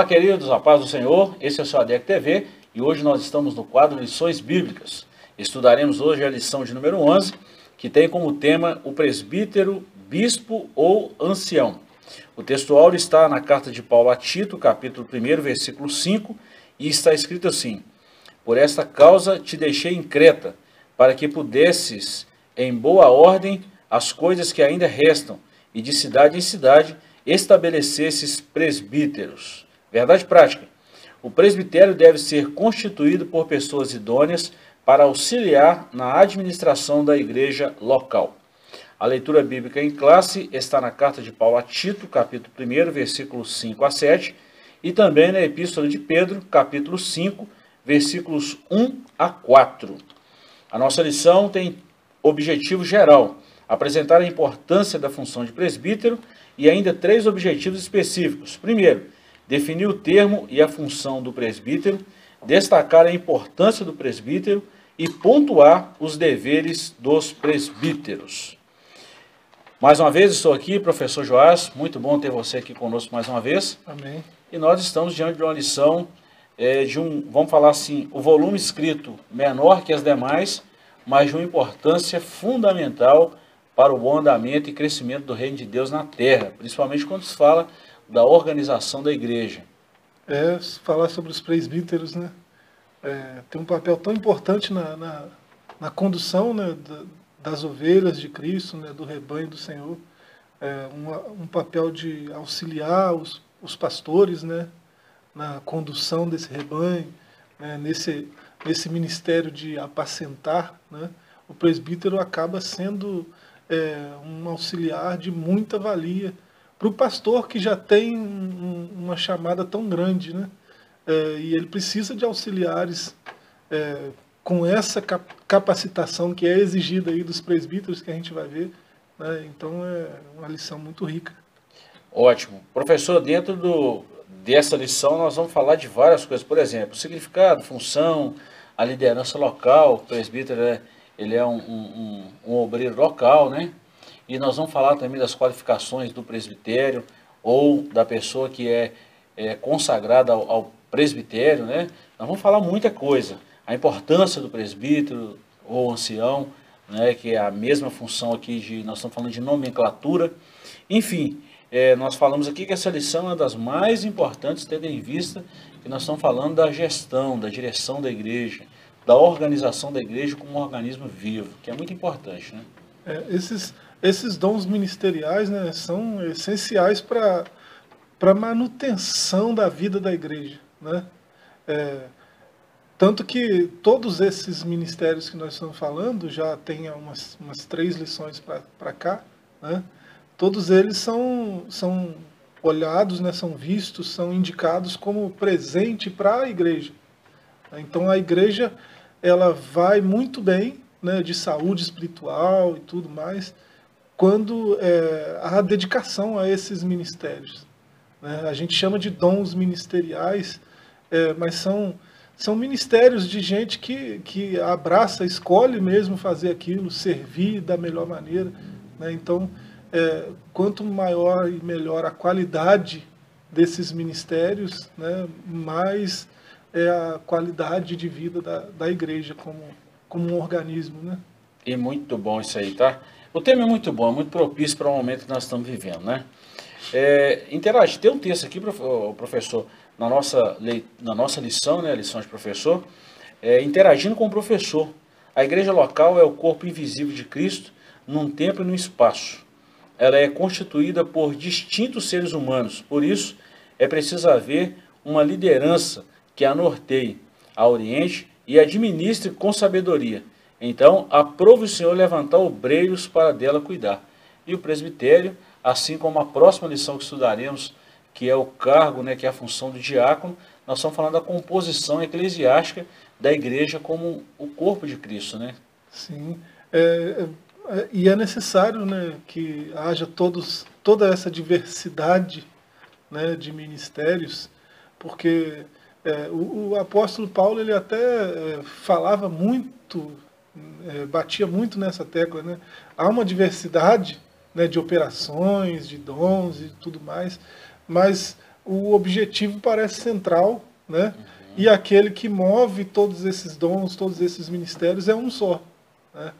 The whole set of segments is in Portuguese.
Olá, queridos, a paz do Senhor, esse é o seu ADEC TV e hoje nós estamos no quadro Lições Bíblicas. Estudaremos hoje a lição de número 11, que tem como tema o presbítero, bispo ou ancião. O texto áureo está na carta de Paulo a Tito, capítulo 1, versículo 5, e está escrito assim: Por esta causa te deixei em Creta, para que pudesses, em boa ordem, as coisas que ainda restam, e de cidade em cidade estabelecesses presbíteros. Verdade prática. O presbitério deve ser constituído por pessoas idôneas para auxiliar na administração da igreja local. A leitura bíblica em classe está na carta de Paulo a Tito, capítulo 1, versículos 5 a 7, e também na epístola de Pedro, capítulo 5, versículos 1 a 4. A nossa lição tem objetivo geral: apresentar a importância da função de presbítero e ainda três objetivos específicos. Primeiro, definir o termo e a função do presbítero, destacar a importância do presbítero e pontuar os deveres dos presbíteros. Mais uma vez estou aqui, professor Joás, muito bom ter você aqui conosco mais uma vez. Amém. E nós estamos diante de uma lição é, de um, vamos falar assim, o volume escrito menor que as demais, mas de uma importância fundamental para o bom andamento e crescimento do reino de Deus na terra, principalmente quando se fala da organização da igreja. É, falar sobre os presbíteros, né? É, tem um papel tão importante na, na, na condução né, das ovelhas de Cristo, né, do rebanho do Senhor. É, um, um papel de auxiliar os, os pastores né, na condução desse rebanho, né, nesse, nesse ministério de apacentar. Né, o presbítero acaba sendo é, um auxiliar de muita valia para o pastor que já tem um, uma chamada tão grande, né? É, e ele precisa de auxiliares é, com essa capacitação que é exigida aí dos presbíteros que a gente vai ver. Né? Então é uma lição muito rica. Ótimo. Professor, dentro do, dessa lição nós vamos falar de várias coisas. Por exemplo, significado, função, a liderança local, o presbítero é, ele é um, um, um obreiro local, né? E nós vamos falar também das qualificações do presbitério ou da pessoa que é, é consagrada ao, ao, presbitério, né? Nós vamos falar muita coisa. A importância do presbítero ou ancião, né? Que é a mesma função aqui de, nós estamos falando de nomenclatura. Enfim, é, nós falamos aqui que essa lição é uma das mais importantes, tendo em vista que nós estamos falando da gestão, da direção da igreja, da organização da igreja como um organismo vivo, que é muito importante, né? É, esses esses dons ministeriais né, são essenciais para a manutenção da vida da igreja. Né? É, tanto que todos esses ministérios que nós estamos falando, já tem umas, umas três lições para cá, né? todos eles são, são olhados, né, são vistos, são indicados como presente para a igreja. Então a igreja ela vai muito bem né, de saúde espiritual e tudo mais, quando é, há dedicação a esses ministérios. Né? A gente chama de dons ministeriais, é, mas são, são ministérios de gente que, que abraça, escolhe mesmo fazer aquilo, servir da melhor maneira. Né? Então, é, quanto maior e melhor a qualidade desses ministérios, né, mais é a qualidade de vida da, da igreja como, como um organismo. Né? E muito bom isso aí, tá? O tema é muito bom, é muito propício para o momento que nós estamos vivendo, né? É, interage, tem um texto aqui, professor, na nossa, na nossa lição, né, lição de professor, é, interagindo com o professor. A igreja local é o corpo invisível de Cristo num tempo e num espaço. Ela é constituída por distintos seres humanos, por isso é preciso haver uma liderança que a norteie, a oriente e administre com sabedoria, então, aprove o Senhor levantar obreiros para dela cuidar. E o presbitério, assim como a próxima lição que estudaremos, que é o cargo, né, que é a função do diácono, nós estamos falando da composição eclesiástica da igreja como o corpo de Cristo, né? Sim, é, é, e é necessário né, que haja todos, toda essa diversidade né, de ministérios, porque é, o, o, apóstolo Paulo ele até é, falava muito é, batia muito nessa tecla, né? Há uma diversidade né, de operações, de dons e tudo mais, mas o objetivo parece central, né? Uhum. E aquele que move todos esses dons, todos esses ministérios é um só. Né?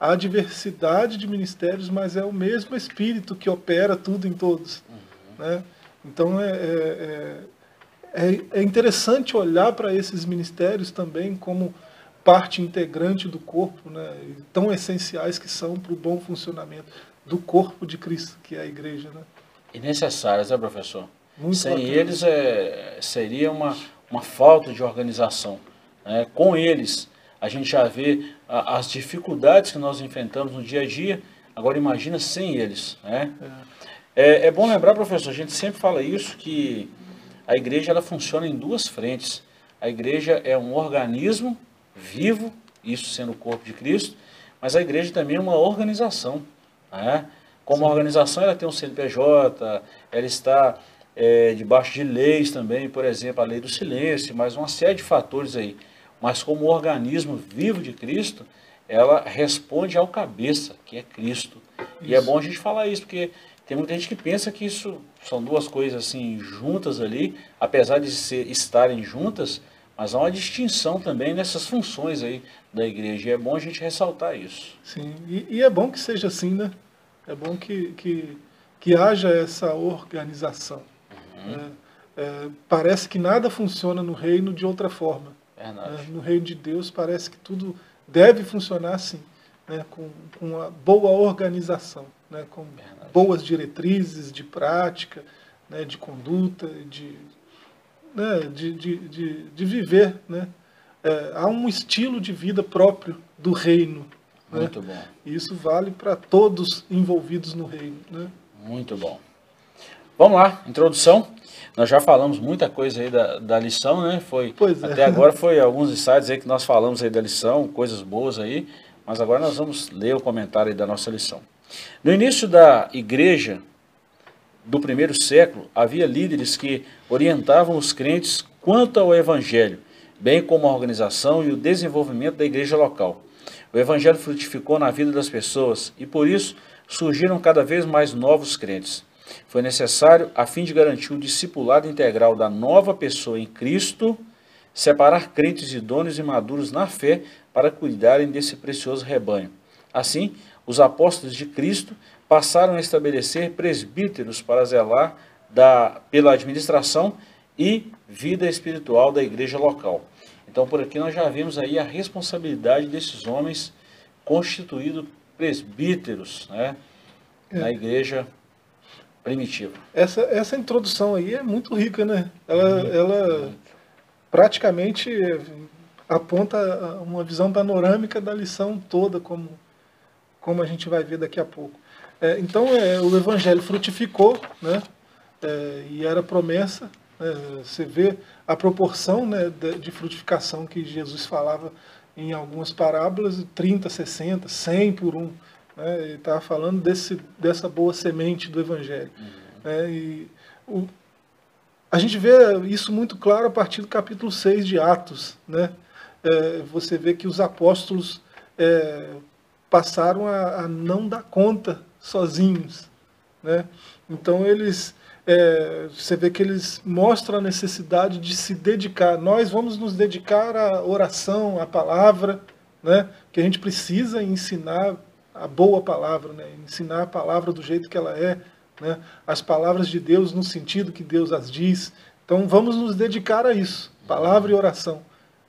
Há diversidade de ministérios, mas é o mesmo Espírito que opera tudo em todos. Uhum. Né? Então é, é, é, é interessante olhar para esses ministérios também como parte integrante do corpo, né? tão essenciais que são para o bom funcionamento do corpo de Cristo, que é a igreja. Né? E necessárias, né, professor? Muito Sem bacana. eles é, seria uma, uma falta de organização. Né? Com eles, a gente já vê a, as dificuldades que nós enfrentamos no dia a dia, agora imagina sem eles. Né? É. É, é bom lembrar, professor, a gente sempre fala isso, que a igreja ela funciona em duas frentes. A igreja é um organismo vivo, isso sendo o corpo de Cristo, mas a igreja também é uma organização. Né? Como organização, ela tem um CNPJ, ela está é, debaixo de leis também, por exemplo, a lei do silêncio, mas uma série de fatores aí. Mas como organismo vivo de Cristo, ela responde ao cabeça, que é Cristo. Isso. E é bom a gente falar isso, porque tem muita gente que pensa que isso são duas coisas assim juntas ali, apesar de ser, estarem juntas, mas há uma distinção também nessas funções aí da igreja. E é bom a gente ressaltar isso. Sim, e, e é bom que seja assim, né? É bom que, que, que haja essa organização. Uhum. Né? É, parece que nada funciona no reino de outra forma. É, no reino de Deus parece que tudo deve funcionar assim, né? com, com uma boa organização, né? com Verdade. boas diretrizes de prática, né? de conduta, de, né? de, de, de, de viver. Né? É, há um estilo de vida próprio do reino. Né? Muito bom. E isso vale para todos envolvidos no reino. Né? Muito bom. Vamos lá, introdução. Nós já falamos muita coisa aí da, da lição, né? Foi, é. Até agora foi alguns insights aí que nós falamos aí da lição, coisas boas aí, mas agora nós vamos ler o comentário aí da nossa lição. No início da igreja do primeiro século, havia líderes que orientavam os crentes quanto ao evangelho, bem como a organização e o desenvolvimento da igreja local. O evangelho frutificou na vida das pessoas e por isso surgiram cada vez mais novos crentes. Foi necessário, a fim de garantir o discipulado integral da nova pessoa em Cristo, separar crentes idôneos e maduros na fé para cuidarem desse precioso rebanho. Assim, os apóstolos de Cristo passaram a estabelecer presbíteros para zelar da, pela administração e vida espiritual da igreja local. Então, por aqui nós já vimos aí a responsabilidade desses homens constituídos presbíteros né, é. na igreja primitiva. Essa, essa introdução aí é muito rica, né? Ela, uhum. ela praticamente aponta uma visão panorâmica da lição toda, como, como a gente vai ver daqui a pouco. É, então, é, o evangelho frutificou, né? É, e era promessa. Né? Você vê a proporção né, de, frutificação que Jesus falava em algumas parábolas, 30, 60, 100 por um. Né? Ele estava falando desse, dessa boa semente do Evangelho. Uhum. Né? E o, a gente vê isso muito claro a partir do capítulo 6 de Atos. Né? É, você vê que os apóstolos é, passaram a, a, não dar conta sozinhos. Né? Então eles, é, você vê que eles mostram a necessidade de se dedicar. Nós vamos nos dedicar à oração, à palavra, né? que a gente precisa ensinar a boa palavra, né? ensinar a palavra do jeito que ela é, né? as palavras de Deus no sentido que Deus as diz. Então vamos nos dedicar a isso, palavra e oração.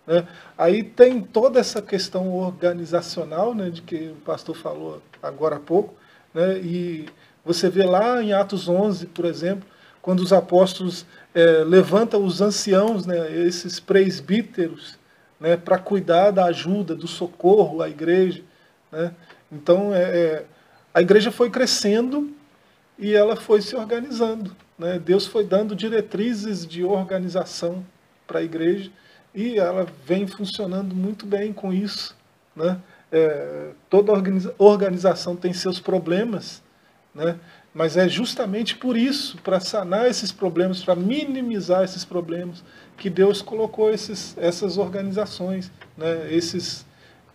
Né? Aí tem toda essa questão organizacional, né, de que o pastor falou agora há pouco, né, e você vê lá em Atos 11, por exemplo, quando os apóstolos é, levantam os anciãos, né, esses presbíteros, né, para cuidar da ajuda, do socorro à igreja. Né, então, é, é, a igreja foi crescendo e ela foi se organizando. Né? Deus foi dando diretrizes de organização para a igreja e ela vem funcionando muito bem com isso. Né? É, toda organiza organização tem seus problemas, né? mas é justamente por isso, para sanar esses problemas, para minimizar esses problemas, que Deus colocou esses, essas organizações, né? esses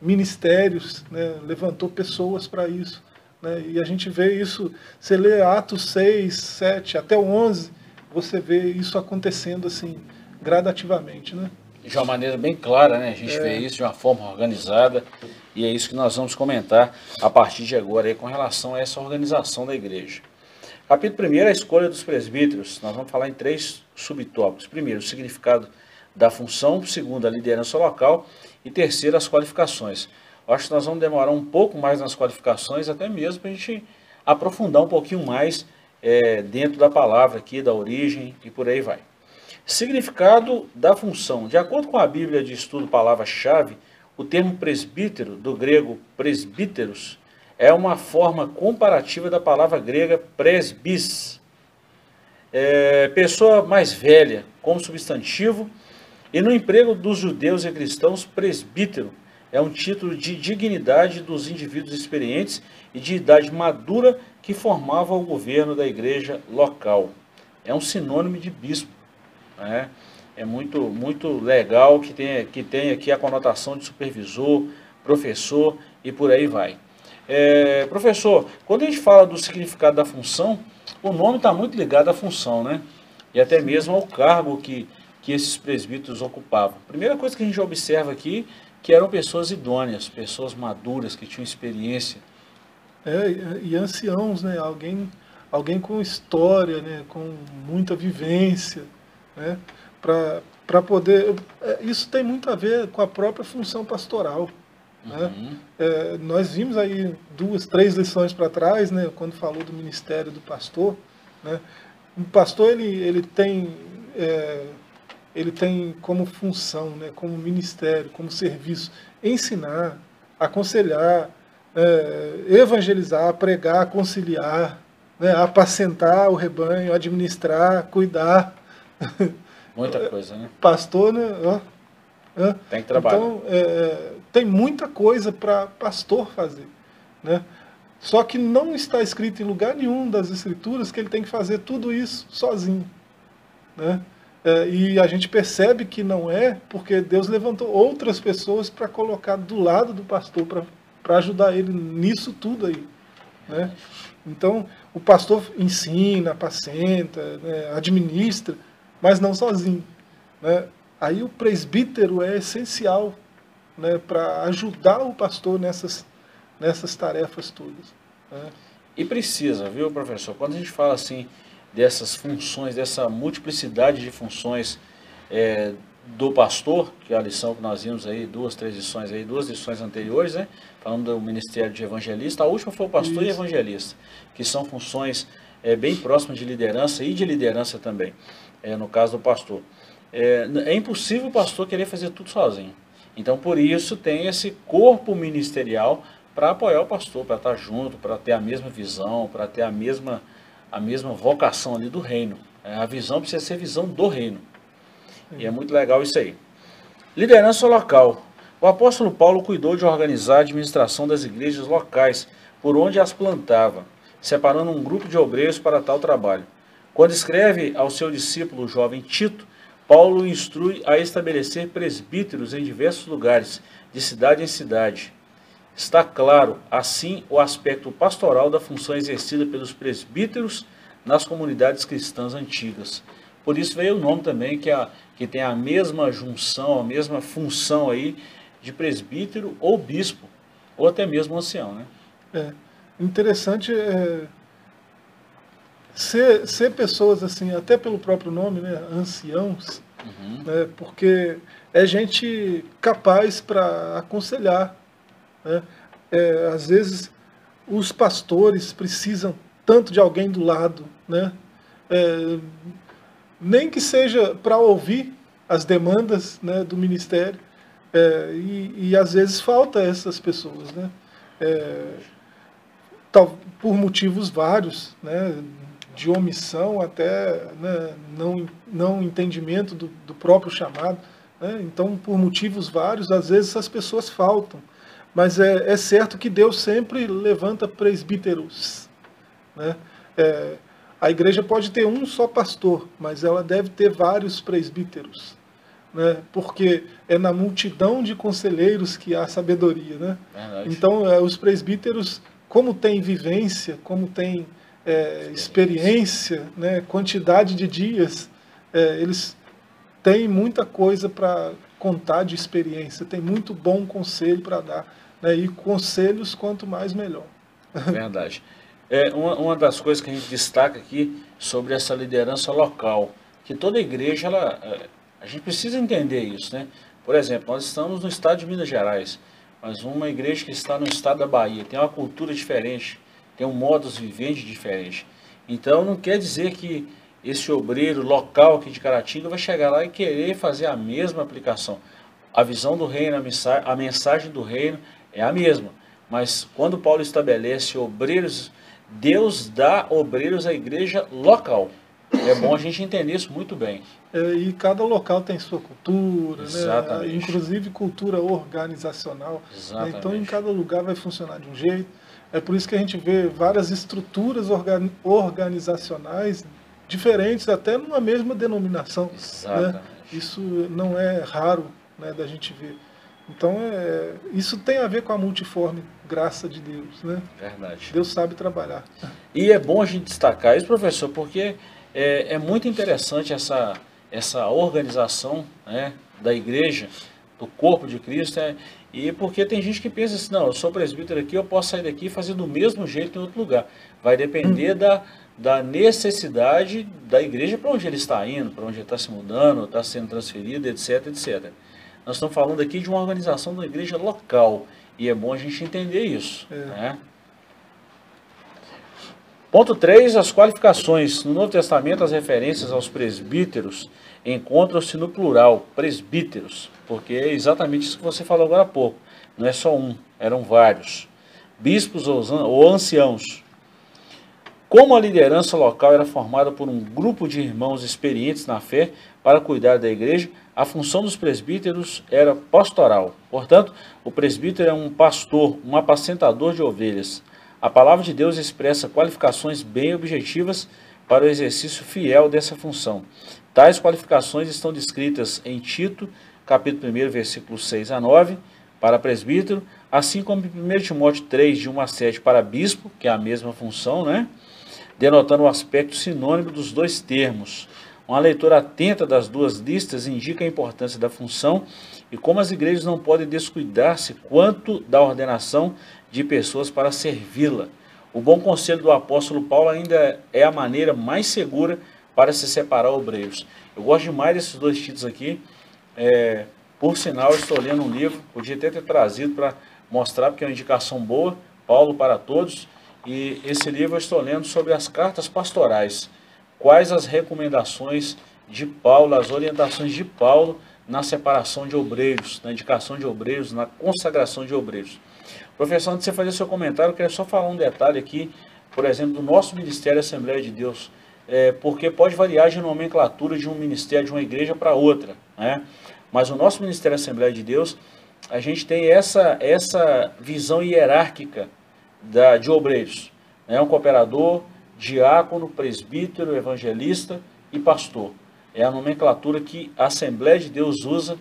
ministérios, né, levantou pessoas para isso. Né, e a gente vê isso, você lê Atos 6, 7, até o 11, você vê isso acontecendo assim gradativamente, né? De uma maneira bem clara, né? A gente é. vê isso de uma forma organizada e é isso que nós vamos comentar a partir de agora aí, com relação a essa organização da igreja. Capítulo 1 a escolha dos presbíteros. Nós vamos falar em três subtópicos. Primeiro, o significado da função. Segundo, a liderança local. E terceiro, as qualificações. Eu acho que nós vamos demorar um pouco mais nas qualificações, até mesmo para a gente aprofundar um pouquinho mais é, dentro da palavra aqui, da origem e por aí vai. Significado da função. De acordo com a Bíblia de Estudo Palavra-Chave, o termo presbítero, do grego presbíteros, é uma forma comparativa da palavra grega presbis. É, pessoa mais velha, como substantivo, e no emprego dos judeus e cristãos, presbítero é um título de dignidade dos indivíduos experientes e de idade madura que formavam o governo da igreja local. É um sinônimo de bispo. Né? É muito, muito legal que tenha, que tenha aqui a conotação de supervisor, professor e por aí vai. É, professor, quando a gente fala do significado da função, o nome está muito ligado à função, né? E até mesmo ao cargo que, que esses presbíteros ocupavam. Primeira coisa que a gente observa aqui, que eram pessoas idôneas, pessoas maduras, que tinham experiência. É, e anciãos, né? Alguém, alguém com história, né? com muita vivência, né? Para poder... É, isso tem muito a ver com a própria função pastoral. Né? Uhum. É, nós vimos aí duas, três lições para trás, né, quando falou do ministério do pastor. Né? O pastor ele, ele, tem, é, ele tem como função, né, como ministério, como serviço, ensinar, aconselhar, é, evangelizar, pregar, conciliar, né, apacentar o rebanho, administrar, cuidar. Muita coisa, né? Pastor, né? Ó, tem que trabalhar. Então, é, tem muita coisa para pastor fazer. Né? Só que não está escrito em lugar nenhum das escrituras que ele tem que fazer tudo isso sozinho. Né? É, e a gente percebe que não é, porque Deus levantou outras pessoas para colocar do lado do pastor, para ajudar ele nisso tudo aí. Né? Então, o pastor ensina, apacenta, né, administra, mas não sozinho. Né? Aí o presbítero é essencial né, para ajudar o pastor nessas, nessas tarefas todas. Né? E precisa, viu, professor? Quando a gente fala assim dessas funções, dessa multiplicidade de funções é, do pastor, que é a lição que nós vimos aí, duas, três lições aí, duas lições anteriores, né? Falando do ministério de evangelista, a última foi o pastor Isso. e evangelista, que são funções é, bem próximas de liderança e de liderança também, é, no caso do pastor. É, é impossível o pastor querer fazer tudo sozinho. Então, por isso, tem esse corpo ministerial para apoiar o pastor, para estar junto, para ter a mesma visão, para ter a mesma, a mesma vocação ali do reino. É, a visão precisa ser visão do reino. E é muito legal isso aí. Liderança local. O apóstolo Paulo cuidou de organizar a administração das igrejas locais, por onde as plantava, separando um grupo de obreiros para tal trabalho. Quando escreve ao seu discípulo o jovem Tito, Paulo instrui a estabelecer presbíteros em diversos lugares, de cidade em cidade. Está claro, assim, o aspecto pastoral da função exercida pelos presbíteros nas comunidades cristãs antigas. Por isso veio o nome também, que, é, que tem a mesma junção, a mesma função aí de presbítero ou bispo, ou até mesmo ancião. Né? É. Interessante é, ser, ser pessoas assim, até pelo próprio nome, né, anciãos, uhum. né, porque é gente capaz para aconselhar. Né? É, às vezes os pastores precisam tanto de alguém do lado, né? É, nem que seja para ouvir as demandas né, do ministério, é, e, e, às vezes falta essas pessoas, né? É, tal, por motivos vários, né? De omissão até né, não, não entendimento do, do próprio chamado. Né? Então, por motivos vários, às vezes essas pessoas faltam. Mas é, é certo que Deus sempre levanta presbíteros. Né? É, a igreja pode ter um só pastor, mas ela deve ter vários presbíteros. Né? Porque é na multidão de conselheiros que há sabedoria. Né? Então, é, os presbíteros, como têm vivência, como têm é, experiência, né, quantidade de dias, é, eles têm muita coisa para contar de experiência, tem muito bom conselho para dar. Né, e conselhos, quanto mais, melhor. Verdade. É, uma, uma das coisas que a gente destaca aqui sobre essa liderança local, que toda igreja, ela, é, a gente precisa entender isso, né? Por exemplo, nós estamos no estado de Minas Gerais, mas uma igreja que está no estado da Bahia tem uma cultura diferente, tem um modus vivendi diferente. Então não quer dizer que esse obreiro local aqui de Caratinga vai chegar lá e querer fazer a mesma aplicação. A visão do reino, a mensagem, a mensagem do reino é a mesma. Mas quando Paulo estabelece obreiros, Deus dá obreiros à igreja local. É bom a gente entender isso muito bem. É, e cada local tem sua cultura, né? inclusive cultura organizacional. Né? Então, em cada lugar vai funcionar de um jeito. É por isso que a gente vê várias estruturas organizacionais diferentes, até numa mesma denominação. Né? Né? Isso não é raro né, da gente ver. Então, é, isso tem a ver com a multiforme graça de Deus. Né? Verdade. Deus sabe trabalhar. E é bom a gente destacar isso, professor, porque é, é muito interessante essa, essa organização né, da igreja, do corpo de Cristo, é, e porque tem gente que pensa assim, não, eu sou presbítero aqui, eu posso sair daqui e fazer do mesmo jeito em outro lugar. Vai depender da, da necessidade da igreja para onde ele está indo, para onde ele está se mudando, está sendo transferido, etc, etc. Nós estamos falando aqui de uma organização da igreja local, e é bom a gente entender isso. É. Né? Ponto 3, as qualificações. No Novo Testamento, as referências aos presbíteros encontram-se no plural, presbíteros, porque é exatamente isso que você falou agora há pouco. Não é só um, eram vários. Bispos ou anciãos. Como a liderança local era formada por um grupo de irmãos experientes na fé para cuidar da igreja, a função dos presbíteros era pastoral. Portanto, o presbítero é um pastor, um apacentador de ovelhas. A palavra de Deus expressa qualificações bem objetivas para o exercício fiel dessa função. Tais qualificações estão descritas em Tito, capítulo 1, versículos 6 a 9, para presbítero, assim como em 1 Timóteo 3, de 1 a 7, para bispo, que é a mesma função, né? denotando o aspecto sinônimo dos dois termos. Uma leitura atenta das duas listas indica a importância da função e como as igrejas não podem descuidar-se quanto da ordenação de pessoas para servi-la. O bom conselho do apóstolo Paulo ainda é a maneira mais segura para se separar obreiros. Eu gosto demais desses dois títulos aqui. É, por sinal, estou lendo um livro, podia até ter trazido para mostrar, porque é uma indicação boa, Paulo para Todos. E esse livro eu estou lendo sobre as cartas pastorais. Quais as recomendações de Paulo, as orientações de Paulo na separação de obreiros, na indicação de obreiros, na consagração de obreiros. Professor, antes de você fazer seu comentário, eu queria só falar um detalhe aqui, por exemplo, do nosso Ministério Assembleia de Deus, é, porque pode variar de nomenclatura de um ministério, de uma igreja para outra, né? Mas o nosso Ministério Assembleia de Deus, a gente tem essa, essa visão hierárquica da, de obreiros. Né? Um cooperador, diácono, presbítero, evangelista e pastor. É a nomenclatura que a Assembleia de Deus usa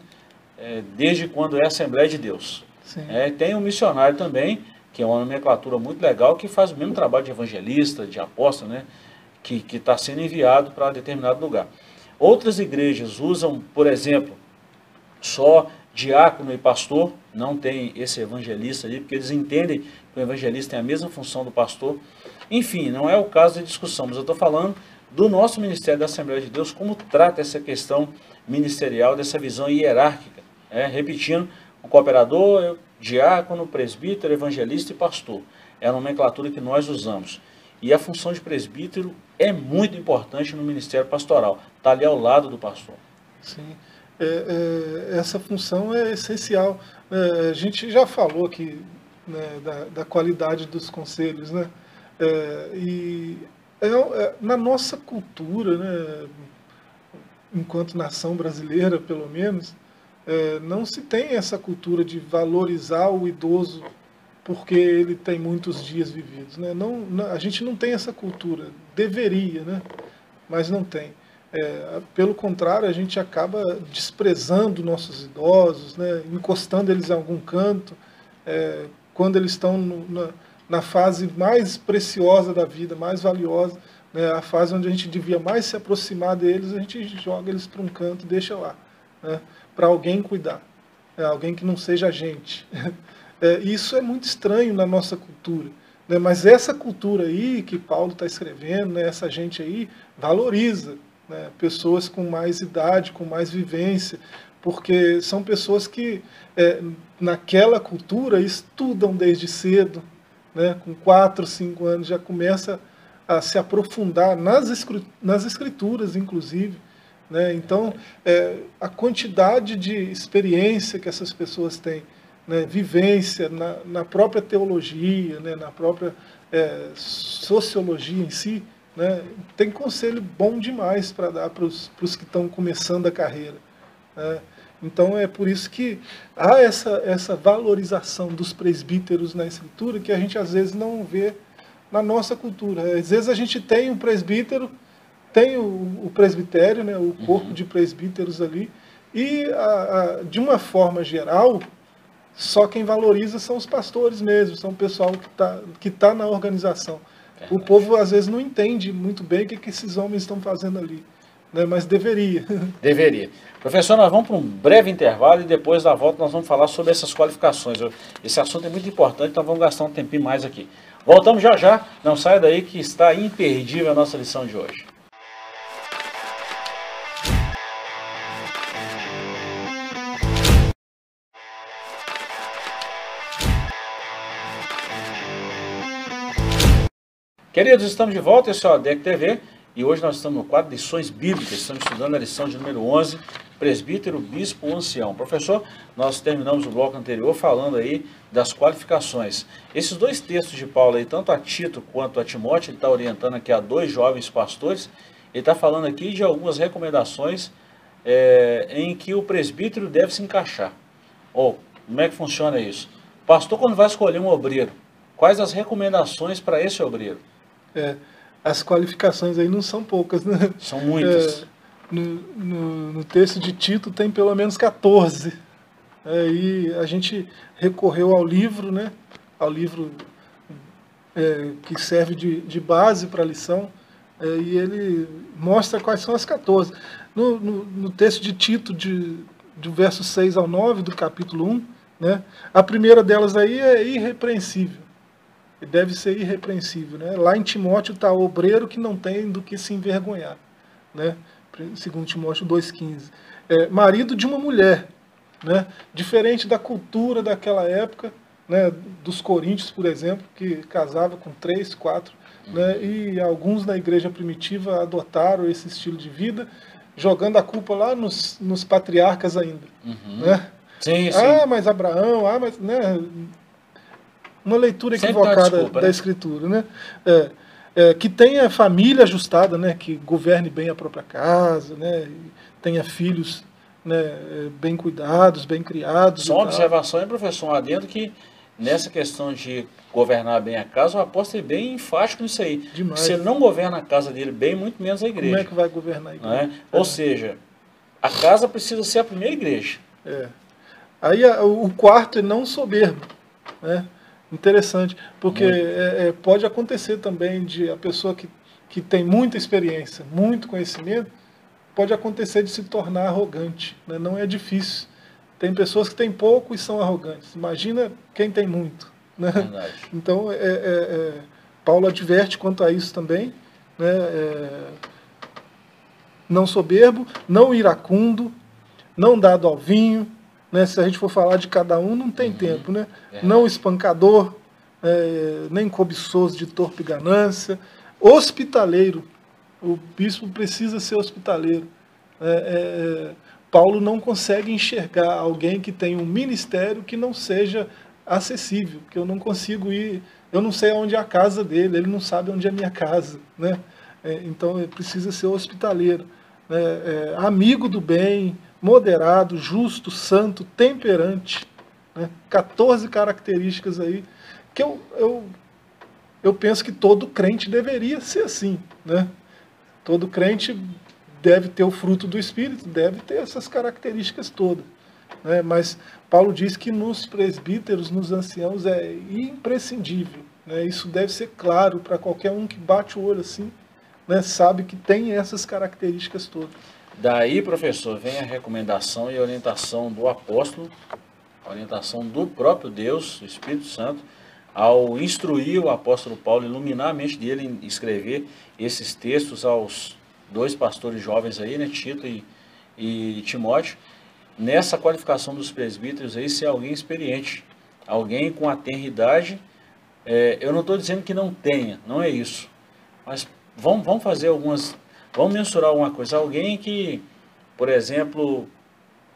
é, desde quando é Assembleia de Deus. É, tem um missionário também, que é uma nomenclatura muito legal, que faz o mesmo trabalho de evangelista, de apóstolo, né? Que está sendo enviado para determinado lugar. Outras igrejas usam, por exemplo, só diácono e pastor, não tem esse evangelista ali, porque eles entendem que o evangelista tem a mesma função do pastor. Enfim, não é o caso de discussão, mas eu estou falando do nosso Ministério da Assembleia de Deus, como trata essa questão ministerial, dessa visão hierárquica. É, repetindo, o cooperador, diácono, presbítero, evangelista e pastor. É a nomenclatura que nós usamos. E a função de presbítero é muito importante no ministério pastoral. Está ali ao lado do pastor. Sim. É, é, essa função é essencial. É, a gente já falou aqui né, da, da, qualidade dos conselhos, né? É, e é, é, na nossa cultura, né, enquanto nação brasileira, pelo menos, não se tem essa cultura de valorizar o idoso porque ele tem muitos dias vividos. Né? Não, a gente não tem essa cultura. Deveria, né? mas não tem. É, pelo contrário, a gente acaba desprezando nossos idosos, né? encostando eles em algum canto, é, quando eles estão no, na, na fase mais preciosa da vida, mais valiosa, né, a fase onde a gente devia mais se aproximar deles, a gente joga eles para um canto deixa lá, né, para alguém cuidar, é, alguém que não seja a gente. É, isso é muito estranho na nossa cultura. Né, mas essa cultura aí que Paulo está escrevendo, né, essa gente aí, valoriza né, pessoas com mais idade, com mais vivência, porque são pessoas que é, naquela cultura estudam desde cedo, né, com 4, 5 anos já começa a se aprofundar nas, nas escrituras, inclusive. Né? Então, é, a quantidade de experiência que essas pessoas têm, né? vivência na, na, própria teologia, né? na própria é, sociologia em si, né? tem conselho bom demais para dar para os que estão começando a carreira. Né? Então é por isso que há essa, essa valorização dos presbíteros na escritura que a gente às vezes não vê na nossa cultura. Às vezes a gente tem um presbítero, tem o, o presbitério, né, o corpo uhum. de presbíteros ali, e a, a, de uma forma geral, só quem valoriza são os pastores mesmo, são o pessoal que está que tá na organização. O povo às vezes não entende muito bem o que, que esses homens estão fazendo ali, né, mas deveria. Deveria. Professor, nós vamos para um breve intervalo e depois da volta nós vamos falar sobre essas qualificações. Esse assunto é muito importante, então vamos gastar um tempinho mais aqui. Voltamos já já, não saia daí que está imperdível a nossa lição de hoje. Queridos, estamos de volta, esse é o ADEC TV e hoje nós estamos no quadro Lições Bíblicas, estamos estudando a lição de número 11, presbítero, bispo, ancião. Professor, nós terminamos o bloco anterior falando aí das qualificações. Esses dois textos de Paulo aí, tanto a Tito quanto a Timóteo, ele está orientando aqui a dois jovens pastores, ele está falando aqui de algumas recomendações é, em que o presbítero deve se encaixar. Ou, como é que funciona isso? Pastor, quando vai escolher um obreiro, quais as recomendações para esse obreiro? É, as qualificações aí não são poucas, né? São muitas. É, no, no, no, texto de Tito tem pelo menos 14. É, e a gente recorreu ao livro, né? Ao livro é, que serve de, de base para a lição. É, e ele mostra quais são as 14. No, no, no texto de Tito, de, do verso 6 ao 9 do capítulo 1, né? A primeira delas aí é irrepreensível. Deve ser irrepreensível. Né? Lá em Timóteo está o obreiro que não tem do que se envergonhar. Né? segundo Timóteo 2,15. É, marido de uma mulher, né? diferente da cultura daquela época, né? dos coríntios, por exemplo, que casava com três, quatro, né? e alguns na igreja primitiva adotaram esse estilo de vida, jogando a culpa lá nos, nos patriarcas ainda. Uhum. Né? Sim, sim. Ah, mas Abraão, ah, mas. Né? Uma leitura equivocada desculpa, da né? escritura. Né? É é, que tenha família ajustada, né, que governe bem a própria casa, né, tenha filhos né, bem cuidados, bem criados. Só uma observação, hein, professor, um adendo que nessa questão de governar bem a casa, o apóstolo é bem enfático nisso aí. Demais. Se ele não governa a casa dele bem, muito menos a igreja. Como é que vai governar a igreja? É? Ou seja, a casa precisa ser a primeira igreja. É. Aí o quarto é não soberbo, né? Interessante, porque é, é, pode acontecer também de a pessoa que, que tem muita experiência, muito conhecimento, pode acontecer de se tornar arrogante. Né? Não é difícil. Tem pessoas que têm pouco e são arrogantes. Imagina quem tem muito. Né? Então, é, é, é, Paulo adverte quanto a isso também. Né? É, não soberbo, não iracundo, não dado ao vinho, né? Se a gente for falar de cada um, não tem uhum. tempo. Né? É. Não espancador, é, nem cobiçoso de torpe ganância. Hospitaleiro. O bispo precisa ser hospitaleiro. É, é, Paulo não consegue enxergar alguém que tem um ministério que não seja acessível, que eu não consigo ir, eu não sei onde é a casa dele, ele não sabe onde é a minha casa, né? É, então ele precisa ser hospitaleiro, né? é, amigo do bem, moderado, justo, santo, temperante. Né? 14 características aí que eu, eu, eu penso que todo crente deveria ser assim. Né? Todo crente deve ter o fruto do Espírito, deve ter essas características todas. Né? Mas Paulo diz que nos presbíteros, nos anciãos, é imprescindível Né? Isso deve ser claro para qualquer um que bate o olho assim, né? sabe que tem essas características todas. Daí, professor, vem a recomendação e orientação do apóstolo, orientação do próprio Deus, Espírito Santo, ao instruir o apóstolo Paulo, iluminar a mente dele em escrever esses textos aos dois pastores jovens aí, né, Tito e, e Timóteo, nessa qualificação dos presbíteros aí, ser alguém experiente, alguém com a tenridade. É, eu não estou dizendo que não tenha, não é isso. Mas vamos, vamos fazer algumas Vamos mensurar alguma coisa. Alguém que, por exemplo,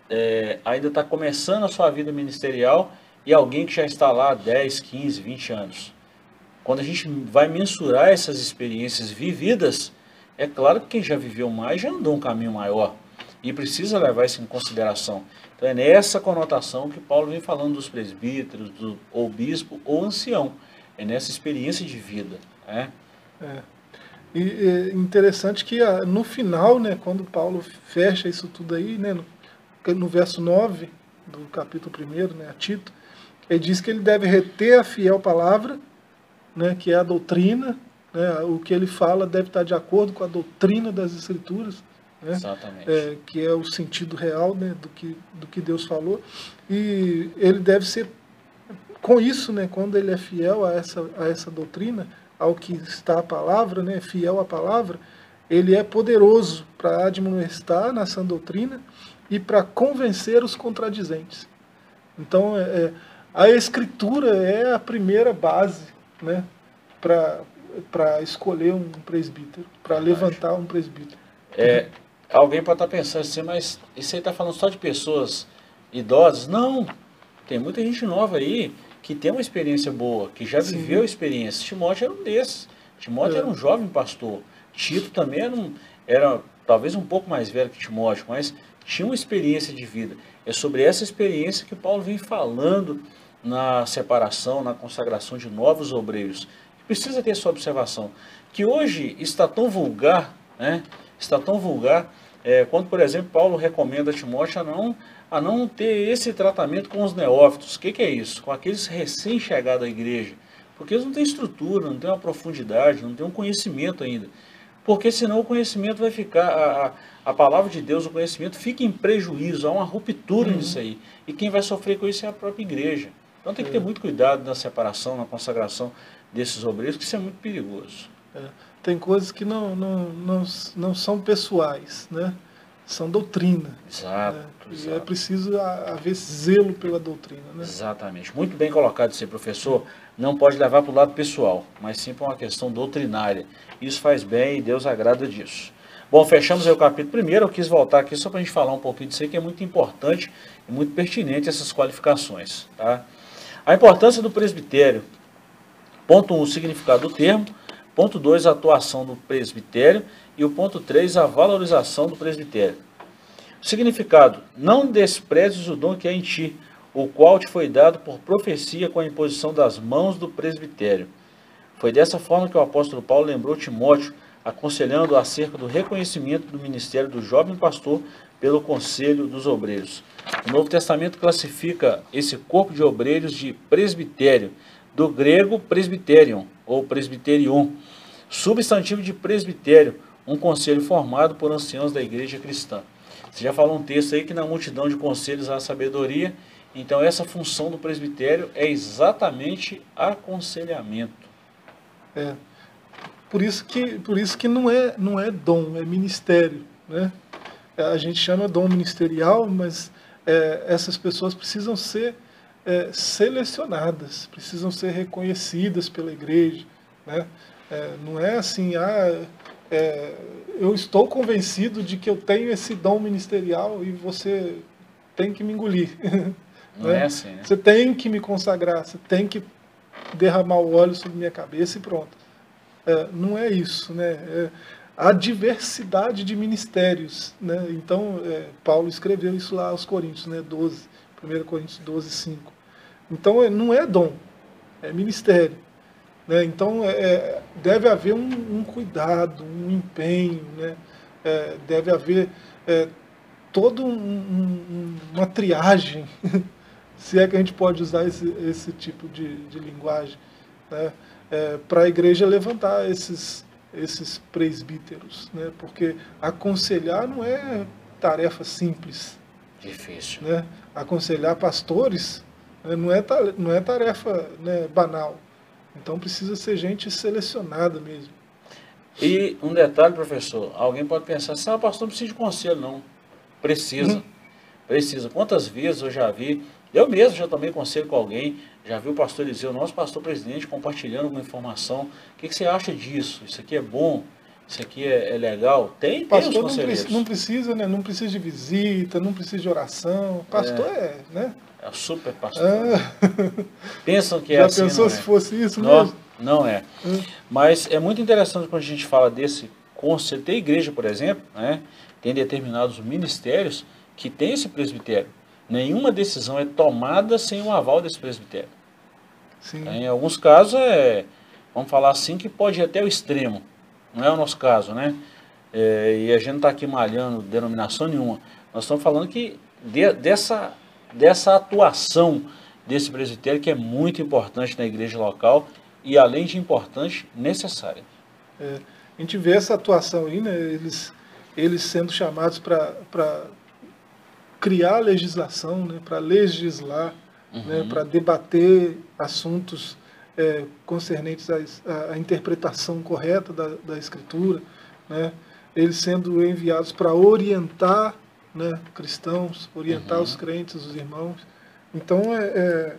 é, ainda está começando a sua vida ministerial e alguém que já está lá há 10, 15, 20 anos. Quando a gente vai mensurar essas experiências vividas, é claro que quem já viveu mais já andou um caminho maior e precisa levar isso em consideração. Então é nessa conotação que Paulo vem falando dos presbíteros, do, ou bispo, ou ancião. É nessa experiência de vida. Né? É. E é interessante que ah, no final, né, quando Paulo fecha isso tudo aí, né, no, no verso 9 do capítulo 1, né, a Tito, ele diz que ele deve reter a fiel palavra, né, que é a doutrina, né, o que ele fala deve estar de acordo com a doutrina das Escrituras, né, Exatamente. É, que é o sentido real né, do, que, do que Deus falou, e ele deve ser, com isso, né, quando ele é fiel a essa, a essa doutrina, ao que está a palavra, né, fiel à palavra, ele é poderoso para admoestar na sã doutrina e para convencer os contradizentes. Então, é, é, a escritura é a primeira base né, para escolher um presbítero, para levantar um presbítero. É, alguém pode estar pensando assim, mas isso aí está falando só de pessoas idosas? Não, tem muita gente nova aí que tem uma experiência boa, que já Sim. viveu a experiência. Timóteo era um desses. Timóteo é. era um jovem pastor. Tito também era, um, era talvez um pouco mais velho que Timóteo, mas tinha uma experiência de vida. É sobre essa experiência que Paulo vem falando na separação, na consagração de novos obreiros. Precisa ter essa observação. Que hoje está tão vulgar, né? está tão vulgar, é, quando, por exemplo, Paulo recomenda a Timóteo a não a não ter esse tratamento com os neófitos. O que, que é isso? Com aqueles recém-chegados à igreja. Porque eles não têm estrutura, não têm uma profundidade, não têm um conhecimento ainda. Porque senão o conhecimento vai ficar, a, a, a palavra de Deus, o conhecimento fica em prejuízo, há uma ruptura uhum. nisso aí. E quem vai sofrer com isso é a própria igreja. Então tem que ter é. muito cuidado na separação, na consagração desses obreiros, que isso é muito perigoso. É. Tem coisas que não, não, não, não são pessoais, né? São doutrina. Exato. Né? E é preciso haver zelo pela doutrina. Né? Exatamente. Muito bem colocado esse professor. Não pode levar para o lado pessoal, mas sim para uma questão doutrinária. Isso faz bem e Deus agrada disso. Bom, fechamos aí o capítulo primeiro. Eu quis voltar aqui só para a gente falar um pouquinho disso aí, que é muito importante e muito pertinente essas qualificações. Tá? A importância do presbitério. Ponto 1, um, o significado do termo. Ponto 2, a atuação do presbitério. E o ponto 3, a valorização do presbitério. Significado: Não desprezes o dom que é em ti, o qual te foi dado por profecia com a imposição das mãos do presbitério. Foi dessa forma que o apóstolo Paulo lembrou Timóteo, aconselhando acerca do reconhecimento do ministério do jovem pastor pelo conselho dos obreiros. O Novo Testamento classifica esse corpo de obreiros de presbitério, do grego presbiterion ou presbiterion, substantivo de presbitério, um conselho formado por anciãos da igreja cristã. Você já falou um texto aí que na multidão de conselhos há sabedoria, então essa função do presbitério é exatamente aconselhamento. É. Por isso que, por isso que não, é, não é dom, é ministério. Né? A gente chama dom ministerial, mas é, essas pessoas precisam ser é, selecionadas, precisam ser reconhecidas pela igreja. Né? É, não é assim, ah, é, eu estou convencido de que eu tenho esse dom ministerial e você tem que me engolir. Não né? é assim, né? Você tem que me consagrar, você tem que derramar o óleo sobre minha cabeça e pronto. É, não é isso, né? É, a diversidade de ministérios, né? Então, é, Paulo escreveu isso lá aos Coríntios, né? 12, 1 Coríntios 12, 5. Então, é, não é dom, é ministério. Né? Então, é, é, deve haver um, um, cuidado, um empenho, né? É, deve haver é, toda um, um, uma triagem, se é que a gente pode usar esse, esse tipo de, de linguagem. Né? é, para a igreja levantar esses, esses presbíteros, né? porque aconselhar não é tarefa simples. Difícil. Né? Aconselhar pastores né? não, é, não é tarefa né, banal. Então precisa ser gente selecionada mesmo. E um detalhe, professor, alguém pode pensar assim, ah, pastor não precisa de conselho, não. Precisa. Hum. Precisa. Quantas vezes eu já vi, eu mesmo já tomei conselho com alguém, já vi o pastor Eliseu, nosso pastor presidente, compartilhando uma informação. O que, que você acha disso? Isso aqui é bom? Isso aqui é, é legal? Tem, pastor tem os conselheiros. Não, precisa, né? Não precisa de visita, não precisa de oração. Pastor é, é né? É super pastor. Ah. Pensam que é Já assim. Já pensou se é. fosse isso não, mesmo? Não é. Hum. Mas é muito interessante quando a gente fala desse conselho. Tem igreja, por exemplo, né? tem determinados ministérios que tem esse presbitério. Nenhuma decisão é tomada sem o aval desse presbitério. Sim. Em alguns casos, é, vamos falar assim, que pode ir até o extremo. Não é o nosso caso, né? É, e a gente não está aqui malhando denominação nenhuma. Nós estamos falando que de, dessa, dessa atuação desse presbitério que é muito importante na igreja local e, além de importante, necessária. É, a gente vê essa atuação aí, né? Eles, eles sendo chamados para criar legislação, né? para legislar né, uhum. né, para debater assuntos é, concernentes à, à, interpretação correta da, da escritura, né, eles sendo enviados para orientar né, cristãos, orientar uhum. os crentes, os irmãos. Então, é, é,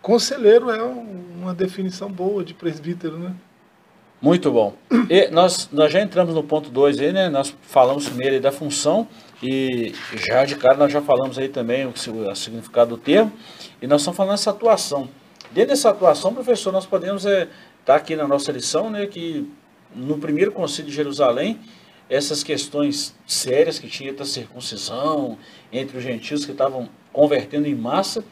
conselheiro é uma definição boa de presbítero, né? Muito bom. E nós, nós já entramos no ponto 2 aí, né? Nós falamos primeiro da função e já de cara nós já falamos aí também o, o significado do termo. E nós estamos falando dessa atuação. Dentro dessa atuação, professor, nós podemos estar é, tá aqui na nossa lição, né, que no primeiro concílio de Jerusalém, essas questões sérias que tinha da circuncisão entre os gentios que estavam convertendo em massa,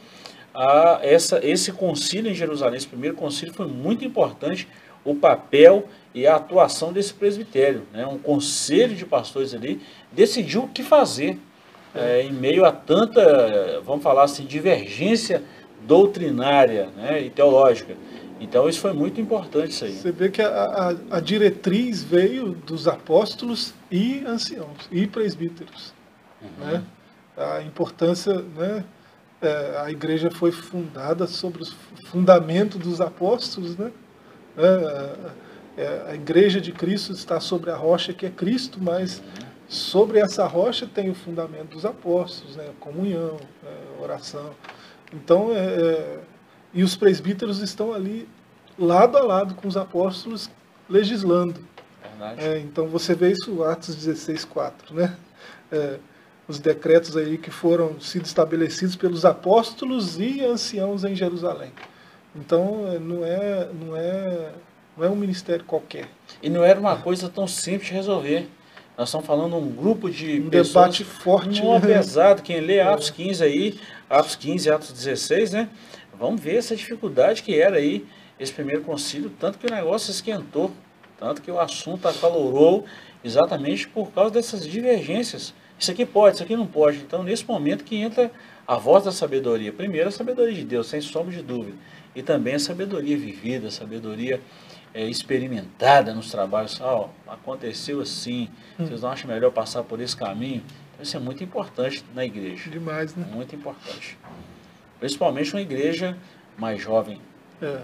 a essa, esse concílio em Jerusalém, esse primeiro concílio foi muito importante o papel e a atuação desse presbitério. Né? Um conselho de pastores ali decidiu o que fazer é, em meio a tanta, vamos falar assim, divergência doutrinária né, e teológica. Então isso foi muito importante isso aí. Você vê que a, a, a diretriz veio dos apóstolos e anciãos e presbíteros. Uhum. Né? A importância, né? É, a igreja foi fundada sobre o fundamento dos apóstolos, né? É, é, a igreja de Cristo está sobre a rocha que é Cristo, mas uhum Sobre essa rocha tem o fundamento dos apóstolos, né? comunhão, né? oração. Então, é, é, e os presbíteros estão ali lado a lado com os apóstolos legislando. É, então você vê isso Atos 16, 4, né? É, os decretos aí que foram sido estabelecidos pelos apóstolos e anciãos em Jerusalém. Então é, não é, não é, não é um ministério qualquer. E não era uma coisa tão simples de resolver. Nós estamos falando de um grupo de um pessoas, debate forte. Um pesado. Quem lê Atos 15 aí, Atos 15 Atos 16, né? Vamos ver essa dificuldade que era aí esse primeiro concílio, tanto que o negócio esquentou, tanto que o assunto acalorou exatamente por causa dessas divergências. Isso aqui pode, isso aqui não pode. Então, nesse momento que entra a voz da sabedoria. Primeiro, a sabedoria de Deus, sem sombra de dúvida. E também a sabedoria vivida, a sabedoria é, experimentada nos trabalhos, ah, aconteceu assim, hum. vocês não acham melhor passar por esse caminho? Isso é muito importante na igreja. Demais, né? Muito importante. Principalmente uma igreja mais jovem. É.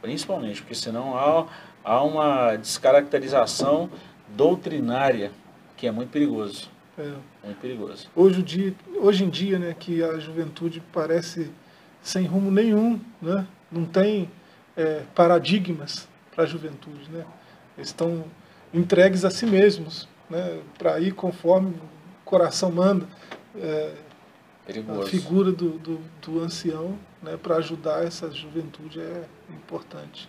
Principalmente, porque senão há, há uma descaracterização doutrinária que é muito perigoso. É. Muito perigoso. Hoje, dia, hoje em dia, né, que a juventude parece sem rumo nenhum, né? não tem é, paradigmas para a juventude. Né? Eles estão entregues a si mesmos, né? para ir conforme coração manda. É, a figura do, do, do ancião né? para ajudar essa juventude é importante.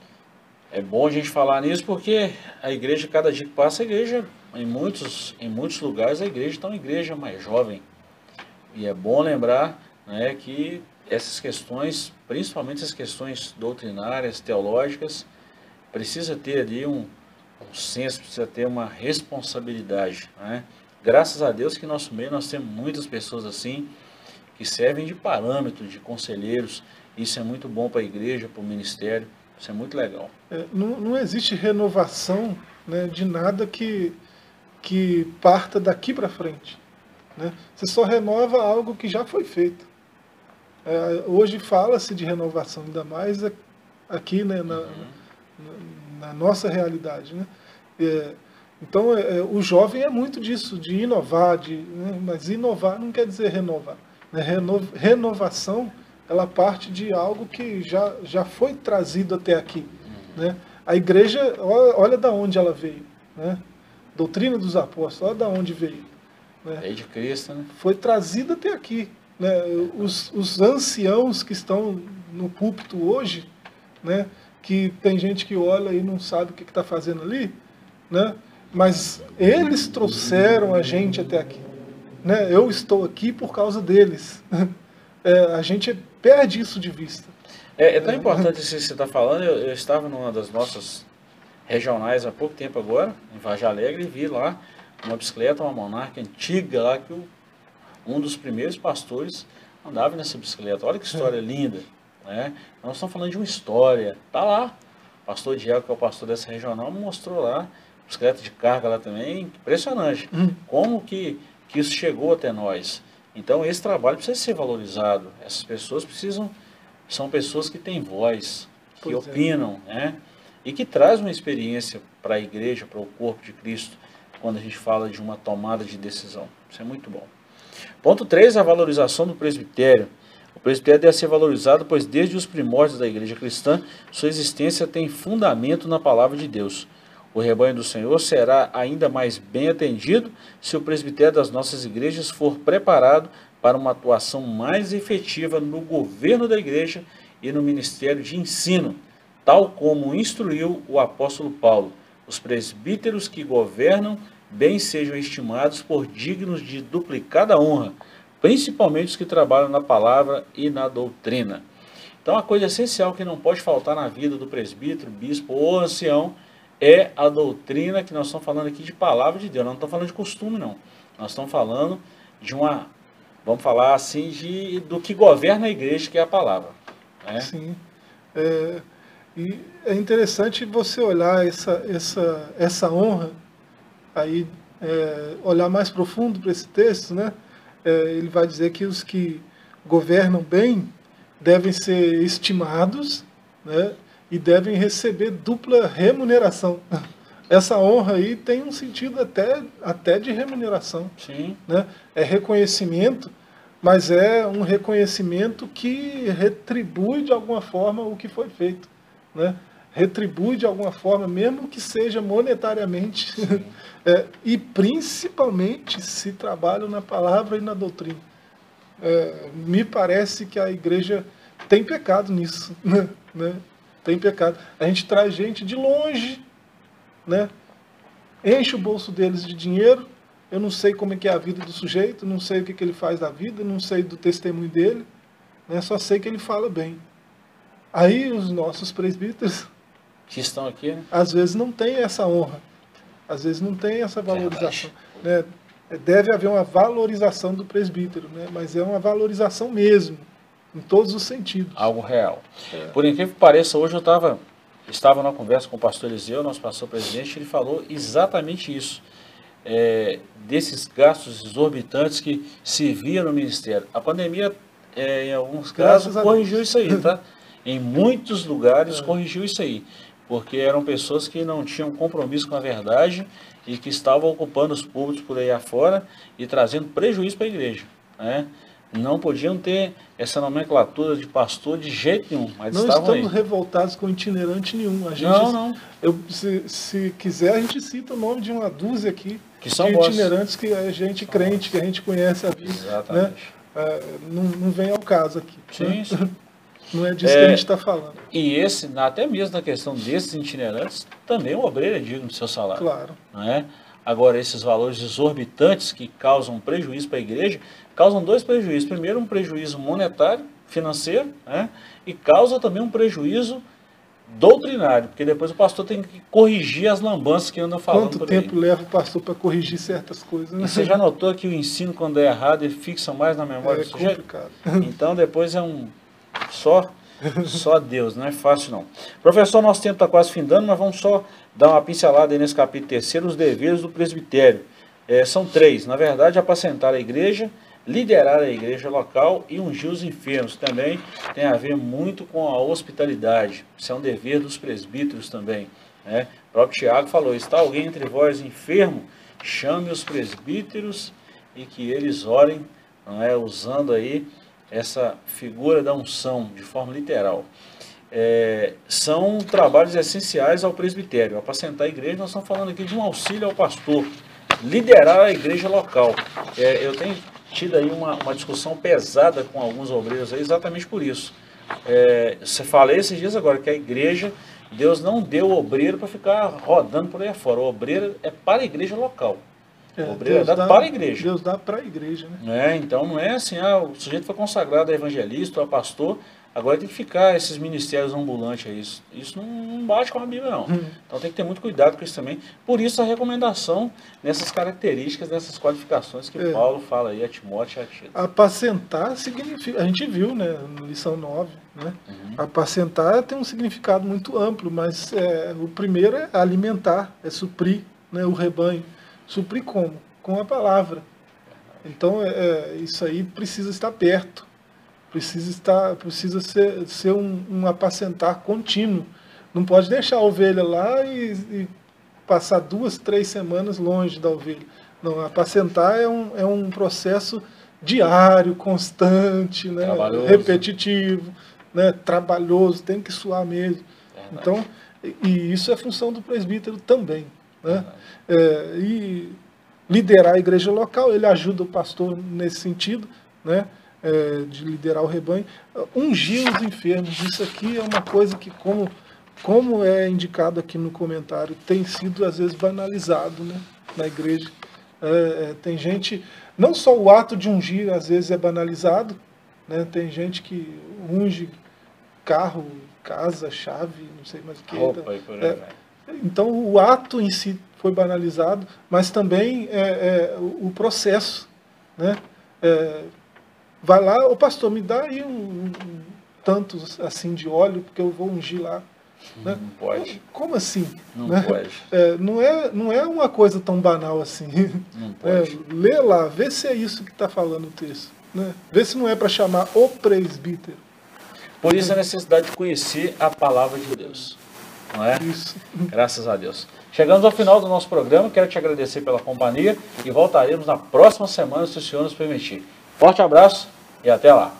É bom a gente falar nisso porque a igreja, cada dia que passa, a igreja, em muitos, em muitos lugares, a igreja está uma igreja mais jovem. E é bom lembrar né, que essas questões, principalmente as questões doutrinárias, teológicas, precisa ter ali um, um senso, precisa ter uma responsabilidade. Né? Graças a Deus que em nosso meio nós temos muitas pessoas assim, que servem de parâmetro, de conselheiros. Isso é muito bom para a igreja, para o ministério. Isso é muito legal. É, não, não existe renovação né, de nada que, que parta daqui para frente. Né? Você só renova algo que já foi feito. É, hoje fala-se de renovação, ainda mais aqui né, na, uhum. na, na, nossa realidade. Né? É, então, é, é, o jovem é muito disso, de inovar, de, né, mas inovar não quer dizer renovar. Né? Reno, renovação, ela parte de algo que já, já foi trazido até aqui. Né? A igreja, olha, olha da onde ela veio. Né? Doutrina dos apóstolos, olha da onde veio. Né? Lei de Cristo, né? Foi trazida até aqui. Né? Os, os anciãos que estão no púlpito hoje, né? que tem gente que olha e não sabe o que está fazendo ali, né? Mas eles trouxeram a gente até aqui. Né? Eu estou aqui por causa deles. É, a gente perde isso de vista. É, é tão importante isso que você está falando. Eu, eu, estava numa das nossas regionais há pouco tempo agora, em Varja Alegre, e vi lá uma bicicleta, uma monarca antiga lá, que o, um dos primeiros pastores andava nessa bicicleta. Olha que história é. linda. Né? Nós estamos falando de uma história. Tá lá. O pastor Diego, que é o pastor dessa regional, mostrou lá bicicleta de carga lá também, impressionante. Hum. Como que, que isso chegou até nós. Então esse trabalho precisa ser valorizado. Essas pessoas precisam, são pessoas que têm voz, que pois é. opinam, é. né? E que traz uma experiência para a igreja, para o corpo de Cristo, quando a gente fala de uma tomada de decisão. Isso é muito bom. Ponto 3, a valorização do presbitério. O presbitério deve ser valorizado, pois desde os primórdios da igreja cristã, sua existência tem fundamento na palavra de Deus. O rebanho do Senhor será ainda mais bem atendido se o presbitério das nossas igrejas for preparado para uma atuação mais efetiva no governo da igreja e no ministério de ensino, tal como instruiu o apóstolo Paulo. Os presbíteros que governam bem sejam estimados por dignos de duplicada honra, principalmente os que trabalham na palavra e na doutrina. Então, a coisa essencial que não pode faltar na vida do presbítero, bispo ou ancião é a doutrina que nós estamos falando aqui de palavra de Deus. Nós não estamos falando de costume, não. Nós estamos falando de uma, vamos falar assim, de, do que governa a igreja, que é a palavra. Né? Sim. É, e é interessante você olhar essa, essa, essa honra, aí é, olhar mais profundo para esse texto, né? É, ele vai dizer que os que governam bem devem ser estimados, né? E devem receber dupla remuneração. Essa honra aí tem um sentido até, até de remuneração. Sim. Né? É reconhecimento, mas é um reconhecimento que retribui de alguma forma o que foi feito. Né? Retribui de alguma forma, mesmo que seja monetariamente. é, e principalmente se trabalham na palavra e na doutrina. É, me parece que a igreja tem pecado nisso. Né? Tem pecado. A gente traz gente de longe, né? enche o bolso deles de dinheiro. Eu não sei como é que é a vida do sujeito, não sei o que, que ele faz da vida, não sei do testemunho dele, né? só sei que ele fala bem. Aí os nossos presbíteros que estão aqui, né? às vezes não tem essa honra, às vezes não tem essa valorização. Né? Deve haver uma valorização do presbítero, né? mas é uma valorização mesmo em todos os sentidos. Algo real. É. Por incrível que pareça, hoje eu tava, estava numa conversa com o pastor Eliseu, nosso pastor presidente, ele falou exatamente isso. É, desses gastos exorbitantes que se via no ministério. A pandemia, é, em alguns casos, corrigiu isso aí, tá? em muitos lugares corrigiu isso aí, porque eram pessoas que não tinham compromisso com a verdade e que estavam ocupando os públicos por aí afora e trazendo prejuízo para a igreja. Né? Não podiam ter essa nomenclatura de pastor de jeito nenhum. Mas não estamos aí. revoltados com itinerante nenhum. A gente, não, não. Eu, se, se quiser, a gente cita o nome de uma dúzia aqui que são de itinerantes que a gente são crente, que a gente conhece a vida. Exatamente. Né? É, não, não vem ao caso aqui. Sim, né? Não é disso é, que a gente está falando. E esse, até mesmo na questão desses itinerantes, também o obreiro é digno do seu salário. Claro. Não é? Agora, esses valores exorbitantes que causam prejuízo para a igreja, causam dois prejuízos. Primeiro, um prejuízo monetário, financeiro, né? e causa também um prejuízo doutrinário, porque depois o pastor tem que corrigir as lambanças que anda falando Quanto tempo aí. leva o pastor para corrigir certas coisas? Né? E você já notou que o ensino, quando é errado, ele fixa mais na memória é do sujeito? complicado. Então, depois é um só Só Deus, não é fácil não. Professor, nosso tempo está quase findando, mas vamos só dar uma pincelada aí nesse capítulo terceiro, os deveres do presbitério. É, são três, na verdade, apacentar a igreja, liderar a igreja local e ungir os enfermos. Também tem a ver muito com a hospitalidade. Isso é um dever dos presbíteros também. Né? O próprio Tiago falou, está alguém entre vós enfermo? Chame os presbíteros e que eles orem, não é? usando aí essa figura da unção de forma literal. É, são trabalhos essenciais ao presbitério. Apacentar a igreja, nós estamos falando aqui de um auxílio ao pastor, liderar a igreja local. É, eu tenho tido aí uma, uma discussão pesada com alguns obreiros aí, exatamente por isso. É, você falei esses dias agora que a igreja, Deus não deu o obreiro para ficar rodando por aí fora. O obreiro é para a igreja local. É, o obreiro é Deus dado dá- para a igreja. Deus dá para a igreja, né? É, então não é assim, ah, o sujeito foi consagrado a evangelista ou a pastor, agora tem que ficar esses ministérios ambulantes aí. Isso, isso não, bate com a Bíblia, não. Hum. Então tem que ter muito cuidado com isso também. Por isso a recomendação nessas características, nessas qualificações que É. Paulo fala aí a Timóteo e a Tito. Apacentar significa. A gente viu, né, na lição 9, né? Uhum. Apacentar tem um significado muito amplo, mas é, o primeiro é alimentar, é suprir né, o rebanho. Suprir como? Com a palavra. Então, é, é, isso aí precisa estar perto. Precisa, estar, precisa ser, ser um, um apacentar contínuo. Não pode deixar a ovelha lá e, e passar duas, três semanas longe da ovelha. Não, apacentar é um, é um processo diário, constante, né? Repetitivo, né? trabalhoso, tem que suar mesmo. Verdade. Então, e- e isso é função do presbítero também. Né? É, e liderar a igreja local, ele ajuda o pastor nesse sentido, né? É, de liderar o rebanho. Ungir os enfermos, isso aqui é uma coisa que, como, como é indicado aqui no comentário, tem sido às vezes banalizado né? na igreja. É, é, tem gente, não só o ato de ungir às vezes é banalizado, né? tem gente que unge carro, casa, chave, não sei mais o que. Roupa e por aí É, então o ato em si foi banalizado, mas também é, é, o o processo. Né? É, vai lá, o pastor, me dá aí um, um tanto assim de óleo, porque eu vou ungir lá. Né? Não pode. Como assim? Não né? pode. É, não, é, não é uma coisa tão banal assim. Não É, pode. lê lá, vê se é isso que está falando o texto. Né? Vê se não é para chamar o presbítero. Por isso a necessidade de conhecer a palavra de Deus. Não é? Isso. Graças a Deus. Chegamos ao final do nosso programa. Quero te agradecer pela companhia e voltaremos na próxima semana, se o Senhor nos permitir. Forte abraço e até lá.